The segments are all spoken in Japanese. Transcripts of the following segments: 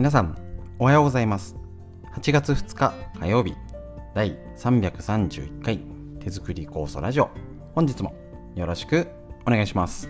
皆さんおはようございます。8月2日火曜日第331回手作り酵素ラジオ。本日もよろしくお願いします。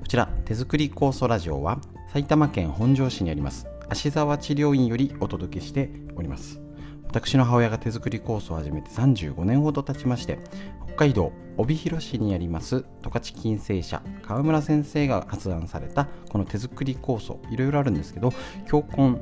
こちら手作り酵素ラジオは埼玉県本庄市にあります芦沢治療院よりお届けしております。私の母親が手作り酵素を始めて35年ほど経ちまして北海道帯広市にあります十勝金星社川村先生が発案されたこの手作り酵素いろいろあるんですけど強根を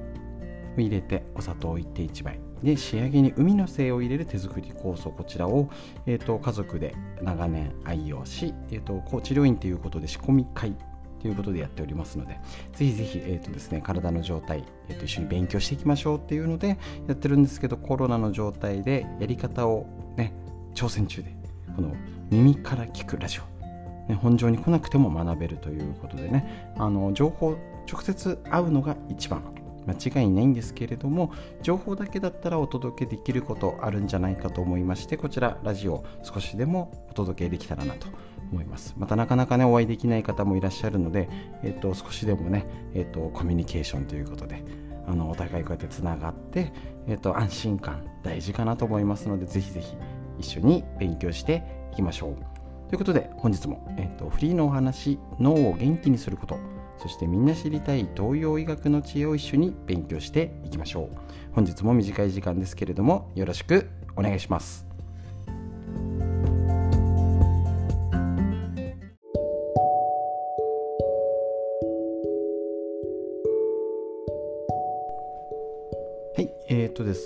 入れてお砂糖を1.1倍で仕上げに海の精を入れる手作り酵素こちらを、えーと、家族で長年愛用し、えーと、と治療院ということで仕込み会ということでやっておりますので、ぜひぜひ、えーとですね、体の状態、えーと、一緒に勉強していきましょうっていうのでやってるんですけど、コロナの状態でやり方をね、挑戦中で、この耳から聞くラジオ、ね、本上に来なくても学べるということでね、あの情報、直接会うのが一番間違いないんですけれども情報だけだったらお届けできることあるんじゃないかと思いましてこちらラジオ少しでもお届けできたらなと思います。またなかなかねお会いできない方もいらっしゃるので、えっと、少しでもね、えっと、コミュニケーションということであのお互いこうやってつながって、えっと、安心感大事かなと思いますのでぜひぜひ一緒に勉強していきましょう。ということで本日も、えっと、フリーのお話脳を元気にすることそしてみんな知りたい東洋医学の知恵を一緒に勉強していきましょう。本日も短い時間ですけれどもよろしくお願いします。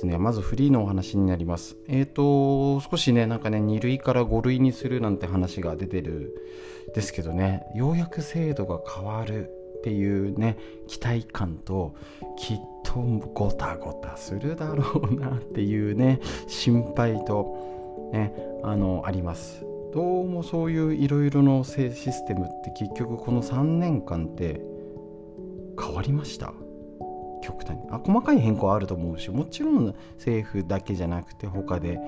ですね、まずフリーのお話になります。えっ、ー、と、少しね、なんかね、2類から5類にするなんて話が出てるですけどね、ようやく制度が変わるっていうね、期待感と、きっとごたごたするだろうなっていうね、心配と、ね、あの、あります。どうもそういういろいろのシステムって結局この3年間って変わりました？極端に。あ細かい変更はあると思うしもちろん政府だけじゃなくて他で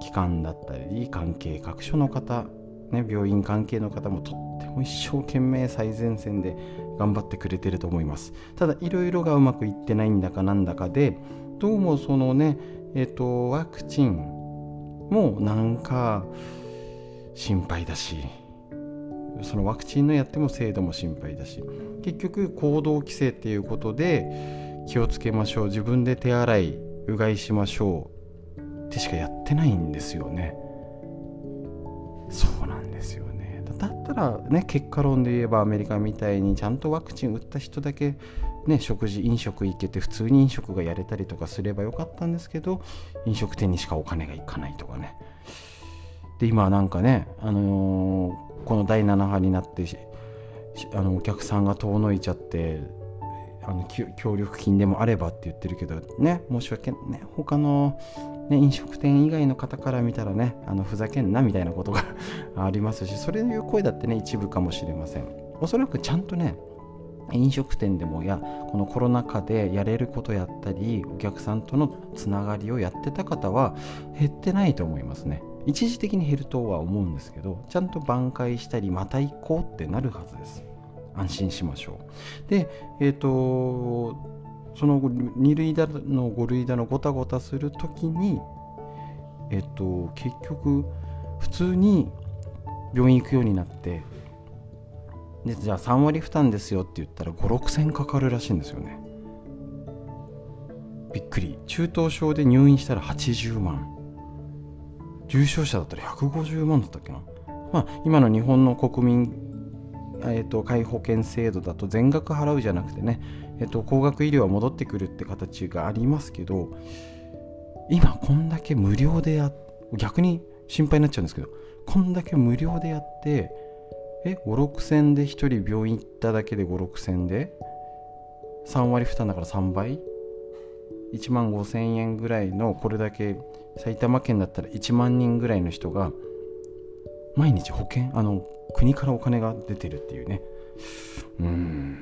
機関だったり関係各所の方、ね、病院関係の方もとっても一生懸命最前線で頑張ってくれてると思います。ただいろいろがうまくいってないんだかなんだかでどうもそのねえっ、ー、とワクチンもなんか心配だしそのワクチンのやっても制度も心配だし結局行動規制っていうことで気をつけましょう。自分で手洗いうがいしましょう。ってしかやってないんですよね。そうなんですよね。だったらね結果論で言えばアメリカみたいにちゃんとワクチン打った人だけね、食事飲食行けて普通に飲食がやれたりとかすればよかったんですけど飲食店にしかお金がいかないとかね。で今なんかね、あのー、この第7波になってあのお客さんが遠のいちゃってあの協力金でもあればって言ってるけどね申し訳ね他の、ね、飲食店以外の方から見たらねあのふざけんなみたいなことが ありますしそれいう声だってね一部かもしれません。おそらくちゃんとね飲食店でもやこのコロナ禍でやれることやったりお客さんとのつながりをやってた方は減ってないと思いますね。一時的に減るとは思うんですけどちゃんと挽回したりまた行こうってなるはずです。安心しましょう。で、えっ、ー、と、その2類だの5類だのごたごたするときに、えっ、ー、と、結局、普通に病院行くようになって、でじゃあ3割負担ですよって言ったら5、6千かかるらしいんですよね。びっくり。中等症で入院したら80万。重症者だったら150万だったっけな。まあ、今の日本の国民えーと、皆保険制度だと全額払うじゃなくてね、えーと、高額医療は戻ってくるって形がありますけど今こんだけ無料でや逆に心配になっちゃうんですけどこんだけ無料でやってえ56000で1人病院行っただけで56000で3割負担だから3倍？1万5千円ぐらいのこれだけ埼玉県だったら1万人ぐらいの人が毎日保険あの国からお金が出てるっていうね。うん。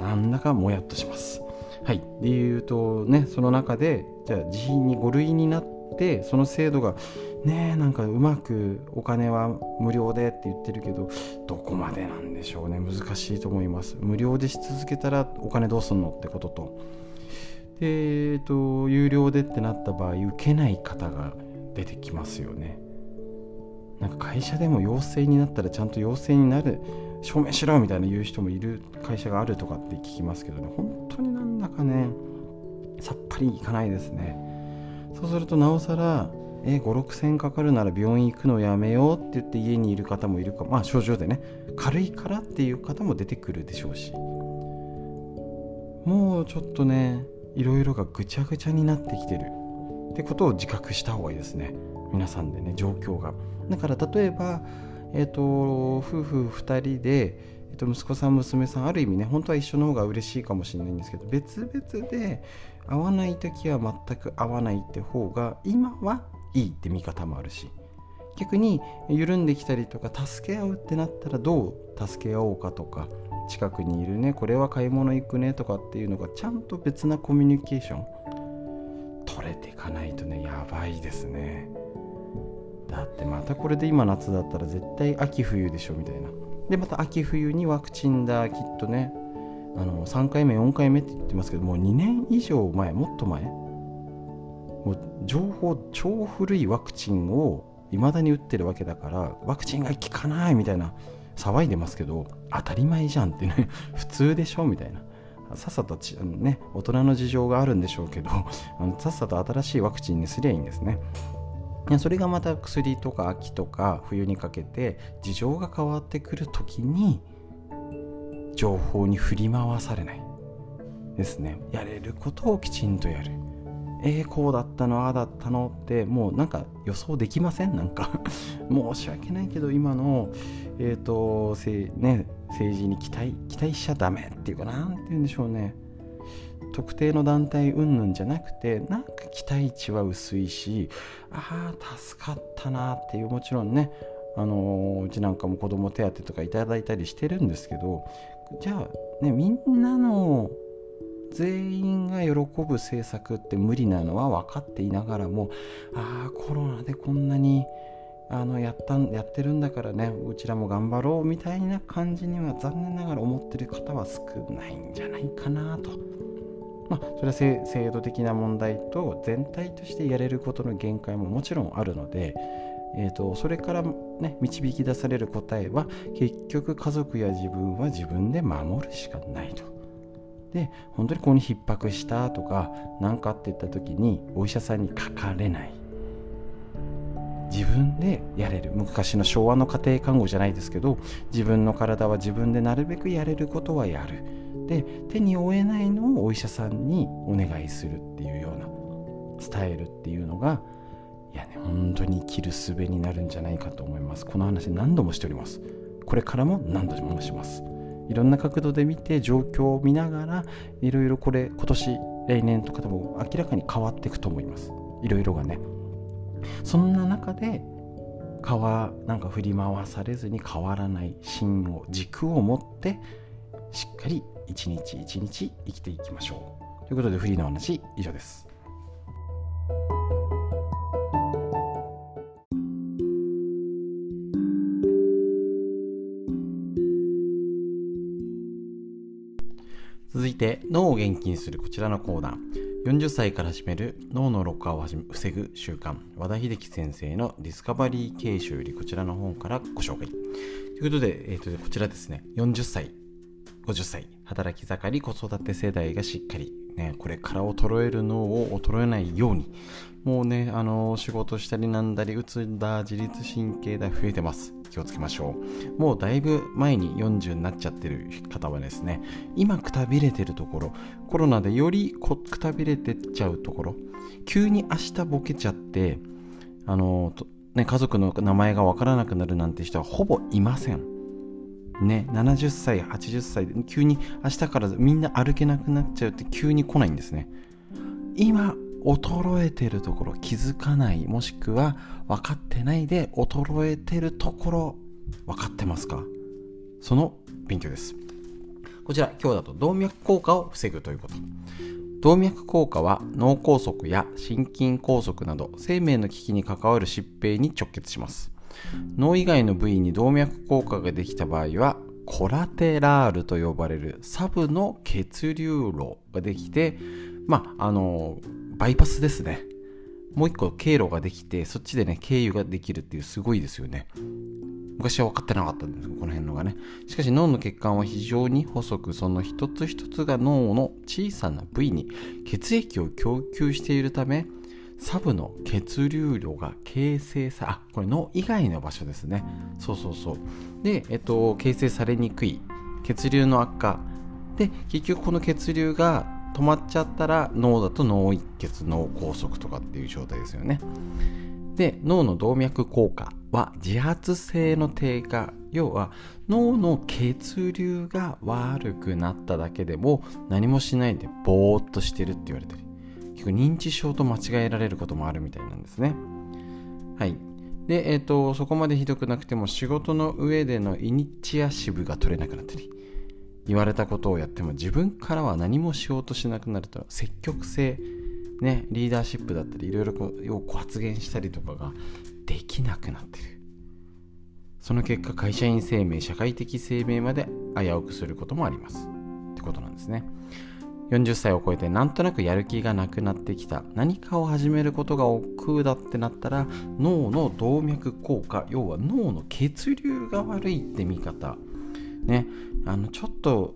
なんだかもやっとします。はい。でいうとねその中でじゃあ自費に5類になってその制度がねなんかうまくお金は無料でって言ってるけどどこまでなんでしょうね。難しいと思います。無料でし続けたらお金どうすんのってことと。でえっと有料でってなった場合受けない方が出てきますよね。なんか会社でも陽性になったらちゃんと陽性になる証明しろみたいな言う人もいる会社があるとかって聞きますけどね。本当になんだかねさっぱりいかないですね。そうするとなおさらえ56000かかるなら病院行くのやめようって言って家にいる方もいるかまあ症状でね。軽いからっていう方も出てくるでしょうし。もうちょっとねいろいろがぐちゃぐちゃになってきてる。ってことを自覚した方がいいですね。皆さんでね状況が。だから例えばえ、ー、と夫婦2人で、えー、と息子さん娘さんある意味ね本当は一緒の方が嬉しいかもしれないんですけど別々で会わない時は全く会わないって方が今はいいって見方もあるし逆に緩んできたりとか助け合うってなったらどう助け合おうかとか近くにいるねこれは買い物行くねとかっていうのがちゃんと別なコミュニケーション取れていかないとねやばいですね。だってまたこれで今夏だったら絶対秋冬でしょみたいな。でまた秋冬にワクチンだきっとね。あの3回目4回目って言ってますけどもう2年以上前もっと前？もう情報超古いワクチンを未だに打ってるわけだからワクチンが効かないみたいな騒いでますけど当たり前じゃんってね 普通でしょみたいな。さっさとち、ね、大人の事情があるんでしょうけど あのさっさと新しいワクチンにすりゃいいんですね。それがまた薬とか秋とか冬にかけて事情が変わってくる時に情報に振り回されない。ですね。やれることをきちんとやる。えー、こうだったのああだったのってもうなんか予想できません？なんか。申し訳ないけど今のえっ、ー、とね、政治に期待期待しちゃダメっていうかなんて言うんでしょうね。特定の団体云々じゃなくてなんか期待値は薄いしああ助かったなっていうもちろんねあのうちなんかも子供手当とかいただいたりしてるんですけどじゃあねみんなの全員が喜ぶ政策って無理なのは分かっていながらもああコロナでこんなにあのやったやってるんだからねうちらも頑張ろうみたいな感じには残念ながら思ってる方は少ないんじゃないかなと。まあ、それは制度的な問題と全体としてやれることの限界ももちろんあるので、えーと、それから、ね、導き出される答えは結局家族や自分は自分で守るしかないと。で本当にここに逼迫したとか何かって言った時にお医者さんにかかれない自分でやれる。昔の昭和の家庭看護じゃないですけど自分の体は自分でなるべくやれることはやる。で手に負えないのをお医者さんにお願いするっていうようなスタイルっていうのがいやね本当に生きる術になるんじゃないかと思います。この話何度もしております。これからも何度もします。いろんな角度で見て状況を見ながらいろいろこれ今年来年とかでも明らかに変わっていくと思います。いろいろがね。そんな中で変わなんか振り回されずに変わらない芯を軸を持ってしっかり一日一日生きていきましょう。ということでフリーの話以上です。続いて脳を元気にするこちらのコーナー40歳から始める脳の老化を防ぐ習慣和田秀樹先生のディスカバリー研修よりこちらの本からご紹介。ということで、えー、とこちらですね。40歳50歳働き盛り子育て世代がしっかり、ね、これから衰える脳を衰えないように。もうねあの仕事したりなんだりうつんだ自律神経が増えてます。気をつけましょう。もうだいぶ前に40になっちゃってる方はですね今くたびれてるところコロナでよりくたびれてっちゃうところ急に明日ボケちゃってあのね、家族の名前がわからなくなるなんて人はほぼいません。ね、70歳、80歳で急に明日からみんな歩けなくなっちゃうって急に来ないんですね。今、衰えてるところ気づかない、もしくは分かってないで衰えてるところ分かってますか？その勉強です。こちら、今日だと動脈硬化を防ぐということ。動脈硬化は脳梗塞や心筋梗塞など生命の危機に関わる疾病に直結します脳以外の部位に動脈硬化ができた場合はコラテラールと呼ばれるサブの血流路ができてまああのバイパスですね。もう一個経路ができてそっちでね経由ができるっていうすごいですよね。昔は分かってなかったんですこの辺のがね。しかし脳の血管は非常に細くその一つ一つが脳の小さな部位に血液を供給しているためサブの血流量が形成さあこれ脳以外の場所ですね。そうそうそう。で、えっと、形成されにくい血流の悪化。で結局この血流が止まっちゃったら脳だと脳一血脳梗塞とかっていう状態ですよね。で脳の動脈硬化は自発性の低下。要は脳の血流が悪くなっただけでも何もしないでぼーっとしてるって言われたり結構認知症と間違えられることもあるみたいなんですね。はい。で、えーと、そこまでひどくなくても仕事の上でのイニチアシブが取れなくなったり。言われたことをやっても自分からは何もしようとしなくなると積極性ね、リーダーシップだったりいろいろこう発言したりとかができなくなってる。その結果会社員生命社会的生命まで危うくすることもあります。ってことなんですね。40歳を超えてなんとなくやる気がなくなってきた。何かを始めることが億劫だってなったら脳の動脈硬化要は脳の血流が悪いって見方。ねあのちょっと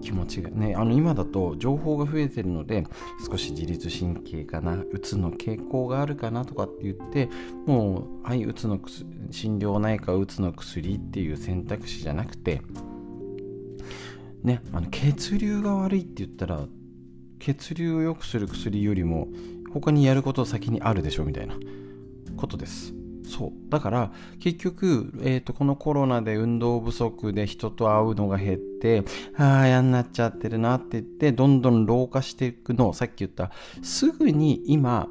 気持ちがねあの今だと情報が増えてるので少し自律神経かなうつの傾向があるかなとかって言ってもうはいうつの診療内科うつの薬っていう選択肢じゃなくてねあの血流が悪いって言ったら血流を良くする薬よりも他にやること先にあるでしょみたいなことです。そう。だから結局、えーと、このコロナで運動不足で人と会うのが減ってああ嫌になっちゃってるなって言ってどんどん老化していくのをさっき言ったすぐに今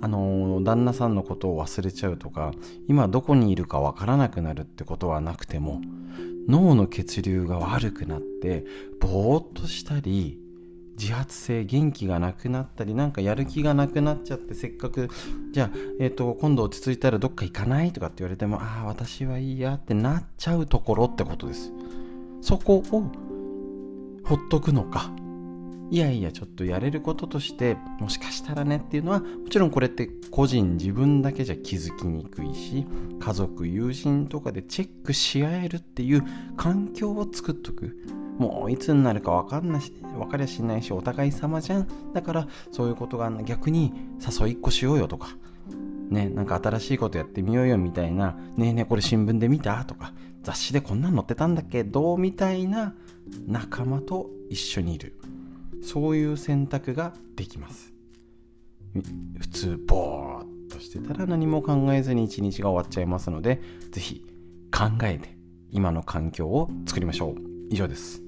あの、旦那さんのことを忘れちゃうとか今どこにいるかわからなくなるってことはなくても脳の血流が悪くなってぼーっとしたり自発性元気がなくなったりなんかやる気がなくなっちゃってせっかくじゃあ、えーと、今度落ち着いたらどっか行かないとかって言われてもああ私はいいやってなっちゃうところってことです。そこをほっとくのかいやいやちょっとやれることとしてもしかしたらねっていうのはもちろんこれって個人自分だけじゃ気づきにくいし家族友人とかでチェックし合えるっていう環境を作っとく。もういつになるか分かんないし分かりゃしないしお互い様じゃん。だからそういうことが逆に誘いっこしようよとか。ねなんか新しいことやってみようよみたいな。ねえねえこれ新聞で見た？とか。雑誌でこんなん載ってたんだけ？どみたいな仲間と一緒にいる。そういう選択ができます。普通ボーっとしてたら何も考えずに一日が終わっちゃいますので是非考えて今の環境を作りましょう。以上です。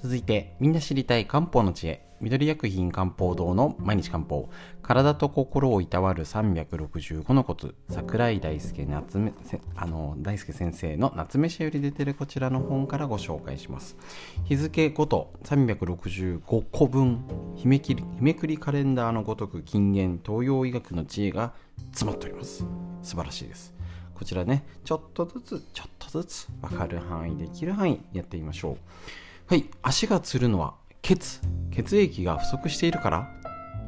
続いてみんな知りたい漢方の知恵。緑薬品漢方堂の毎日漢方。体と心をいたわる365のコツ。桜井大輔夏目あの大輔先生の夏目社より出てるこちらの本からご紹介します。日付ごと365個分日めきり日めくりカレンダーのごとく金言東洋医学の知恵が詰まっております。素晴らしいです。こちらねちょっとずつちょっとずつ分かる範囲できる範囲やってみましょう。はい足がつるのは血血液が不足しているから？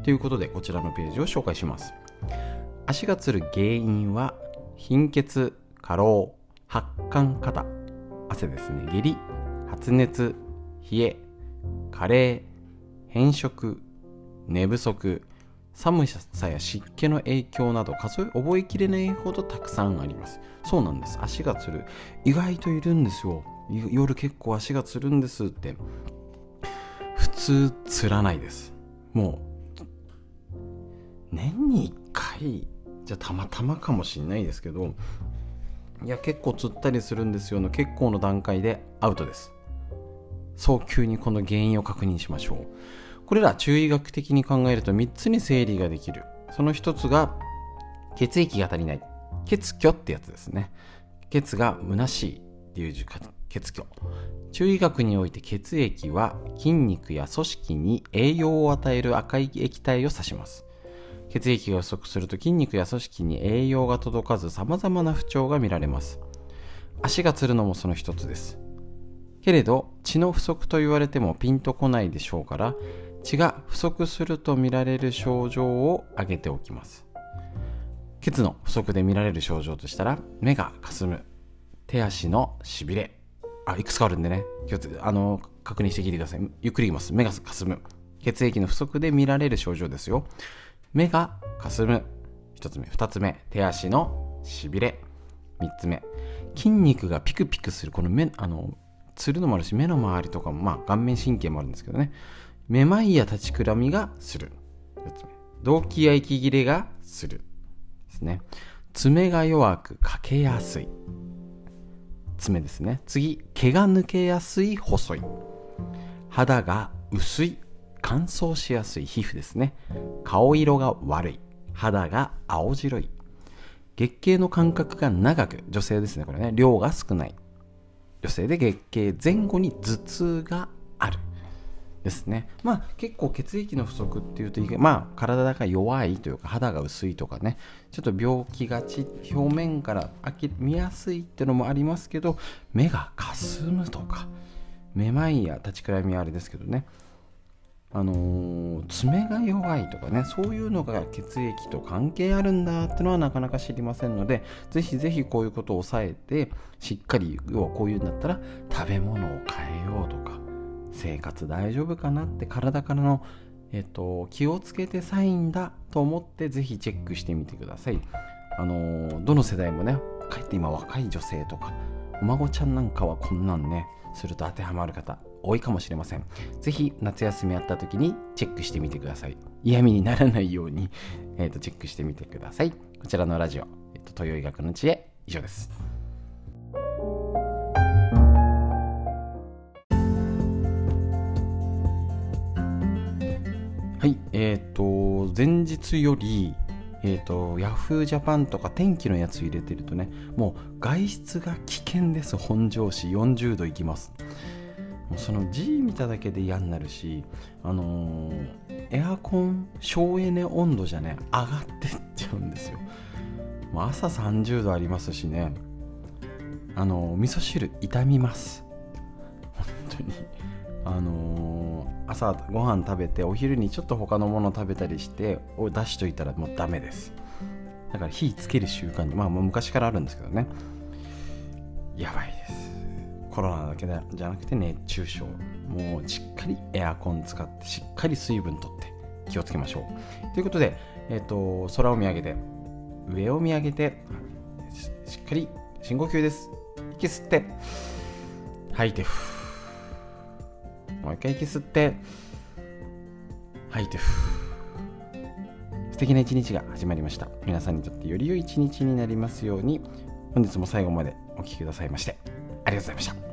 ということでこちらのページを紹介します。足がつる原因は貧血過労発汗肩汗ですね。下痢発熱冷え加齢変色寝不足寒さや湿気の影響など数え覚えきれないほどたくさんあります。そうなんです。足がつる。意外といるんですよ。夜結構足がつるんですって。通つらないです。もう年に1回じゃたまたまかもしんないですけどいや結構つったりするんですよの結構の段階でアウトです。早急にこの原因を確認しましょう。これら中医学的に考えると3つに整理ができる。その1つが血液が足りない。血虚ってやつですね。血が虚しいっていう字血虚。中医学において血液は筋肉や組織に栄養を与える赤い液体を指します。血液が不足すると筋肉や組織に栄養が届かず様々な不調が見られます。足がつるのもその一つです。けれど血の不足と言われてもピンとこないでしょうから血が不足すると見られる症状を挙げておきます。血の不足で見られる症状としたら目がかすむ。手足のしびれ。あいくつかあるんでね。気をつあの確認して聞いてください。ゆっくり言います。目がかすむ。血液の不足で見られる症状ですよ。目がかすむ。1つ目。2つ目。手足のしびれ。3つ目。筋肉がピクピクする。この目あのつるのもあるし目の周りとかもまあ顔面神経もあるんですけどね。めまいや立ちくらみがする。4つ目。動悸や息切れがする。ですね。爪が弱くかけやすい。爪ですね。次毛が抜けやすい細い。肌が薄い乾燥しやすい。皮膚ですね。顔色が悪い。肌が青白い。月経の間隔が長く女性ですねこれね。量が少ない。女性で月経前後に頭痛がですね。まあ結構血液の不足っていうとまあ体が弱いというか肌が薄いとかね。ちょっと病気がち表面から見やすいっていうのもありますけど目がかすむとか。めまいや立ちくらみはあれですけどね。あのー、爪が弱いとかね。そういうのが血液と関係あるんだってのはなかなか知りませんのでぜひぜひこういうことを抑えてしっかり要はこういうんだったら食べ物を変えようとか。生活大丈夫かなって体からの、えっと、気をつけてサインだと思ってぜひチェックしてみてください。あのどの世代もねかえって今若い女性とかお孫ちゃんなんかはこんなんねすると当てはまる方多いかもしれません。ぜひ夏休みあった時にチェックしてみてください。嫌味にならないように、えーと、チェックしてみてください。こちらのラジオ、えーと、と豊医学の知恵以上です。えっ、ー、と、前日より、えっ、ー、と、ヤフージャパンとか天気のやつ入れてるとね、もう外出が危険です、本庄市40度いきます。もうその G 見ただけで嫌になるし、あのー、エアコン省エネ温度じゃね、上がってっちゃうんですよ。もう朝30度ありますしね、あのー、味噌汁傷みます。本当に。あのー、朝ご飯食べてお昼にちょっと他のもの食べたりして出しといたらもうダメです。だから火つける習慣にまあもう昔からあるんですけどね。やばいです。コロナだけじゃなくて熱中症。もうしっかりエアコン使ってしっかり水分とって気をつけましょう。ということで、えーと、と空を見上げて上を見上げてしっかり深呼吸です。息吸って吐いてふもう一回息吸って吐いて素敵な一日が始まりました。皆さんにとってより良い一日になりますように。本日も最後までお聴きくださいましてありがとうございました。